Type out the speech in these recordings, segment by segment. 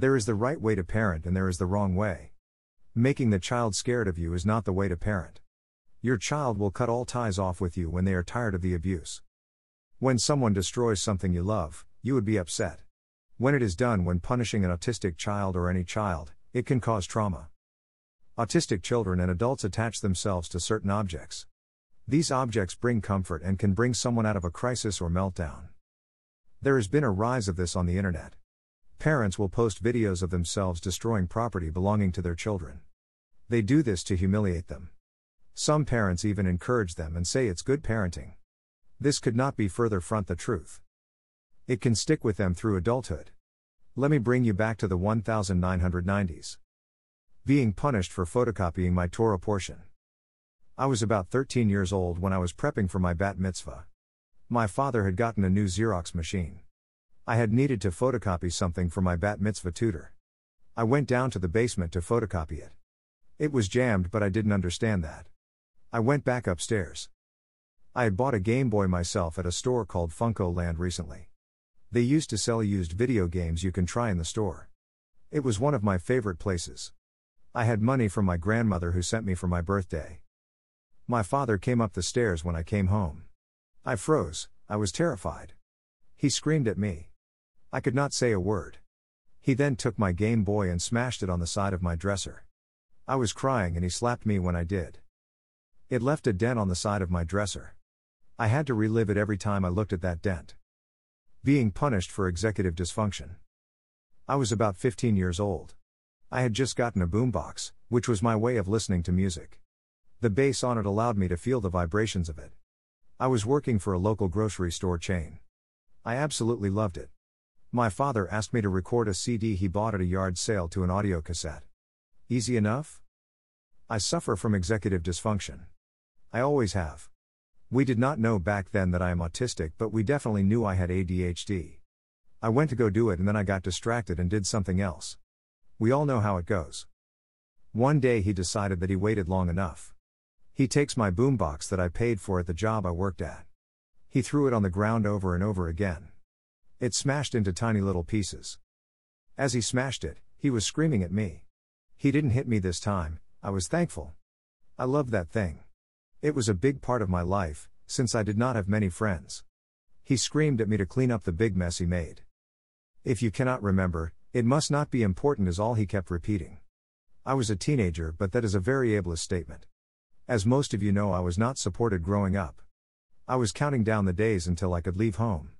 There is the right way to parent and there is the wrong way. Making the child scared of you is not the way to parent. Your child will cut all ties off with you when they are tired of the abuse. When someone destroys something you love, you would be upset. When it is done when punishing an autistic child or any child, it can cause trauma. Autistic children and adults attach themselves to certain objects. These objects bring comfort and can bring someone out of a crisis or meltdown. There has been a rise of this on the internet. Parents will post videos of themselves destroying property belonging to their children. They do this to humiliate them. Some parents even encourage them and say it's good parenting. This could not be further front the truth. It can stick with them through adulthood. Let me bring you back to the 1990s. Being punished for photocopying my Torah portion. I was about 13 years old when I was prepping for my bat mitzvah. My father had gotten a new Xerox machine. I had needed to photocopy something for my bat mitzvah tutor. I went down to the basement to photocopy it. It was jammed, but I didn't understand that. I went back upstairs. I had bought a Game Boy myself at a store called FuncoLand recently. They used to sell used video games you can try in the store. It was one of my favorite places. I had money from my grandmother who sent me for my birthday. My father came up the stairs when I came home. I froze, I was terrified. He screamed at me. I could not say a word. He then took my Game Boy and smashed it on the side of my dresser. I was crying and he slapped me when I did. It left a dent on the side of my dresser. I had to relive it every time I looked at that dent. Being punished for executive dysfunction. I was about 15 years old. I had just gotten a boombox, which was my way of listening to music. The bass on it allowed me to feel the vibrations of it. I was working for a local grocery store chain. I absolutely loved it. My father asked me to record a CD he bought at a yard sale to an audio cassette. Easy enough? I suffer from executive dysfunction. I always have. We did not know back then that I am autistic, but we definitely knew I had ADHD. I went to go do it and then I got distracted and did something else. We all know how it goes. One day he decided that he waited long enough. He takes my boombox that I paid for at the job I worked at. He threw it on the ground over and over again. It smashed into tiny little pieces. As he smashed it, he was screaming at me. He didn't hit me this time, I was thankful. I loved that thing. It was a big part of my life, since I did not have many friends. He screamed at me to clean up the big mess he made. If you cannot remember, it must not be important, is all he kept repeating. I was a teenager, but that is a very ableist statement. As most of you know, I was not supported growing up. I was counting down the days until I could leave home.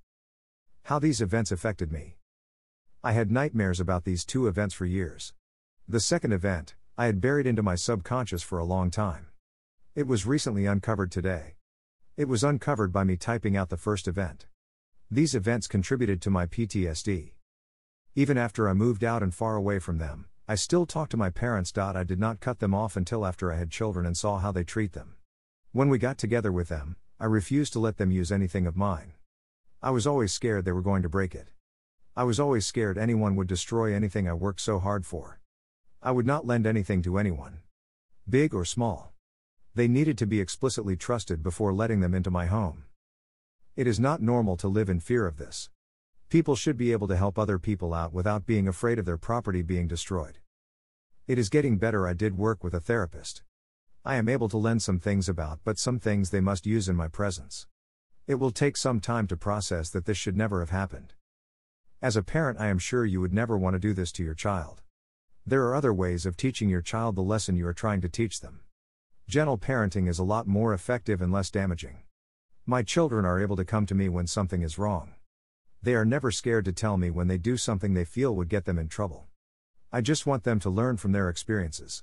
How these events affected me. I had nightmares about these two events for years. The second event, I had buried into my subconscious for a long time. It was recently uncovered today. It was uncovered by me typing out the first event. These events contributed to my PTSD. Even after I moved out and far away from them, I still talk to my parents. I did not cut them off until after I had children and saw how they treat them. When we got together with them, I refused to let them use anything of mine. I was always scared they were going to break it. I was always scared anyone would destroy anything I worked so hard for. I would not lend anything to anyone. Big or small. They needed to be explicitly trusted before letting them into my home. It is not normal to live in fear of this. People should be able to help other people out without being afraid of their property being destroyed. It is getting better. I did work with a therapist. I am able to lend some things about, but some things they must use in my presence. It will take some time to process that this should never have happened. As a parent, I am sure you would never want to do this to your child. There are other ways of teaching your child the lesson you are trying to teach them. Gentle parenting is a lot more effective and less damaging. My children are able to come to me when something is wrong. They are never scared to tell me when they do something they feel would get them in trouble. I just want them to learn from their experiences.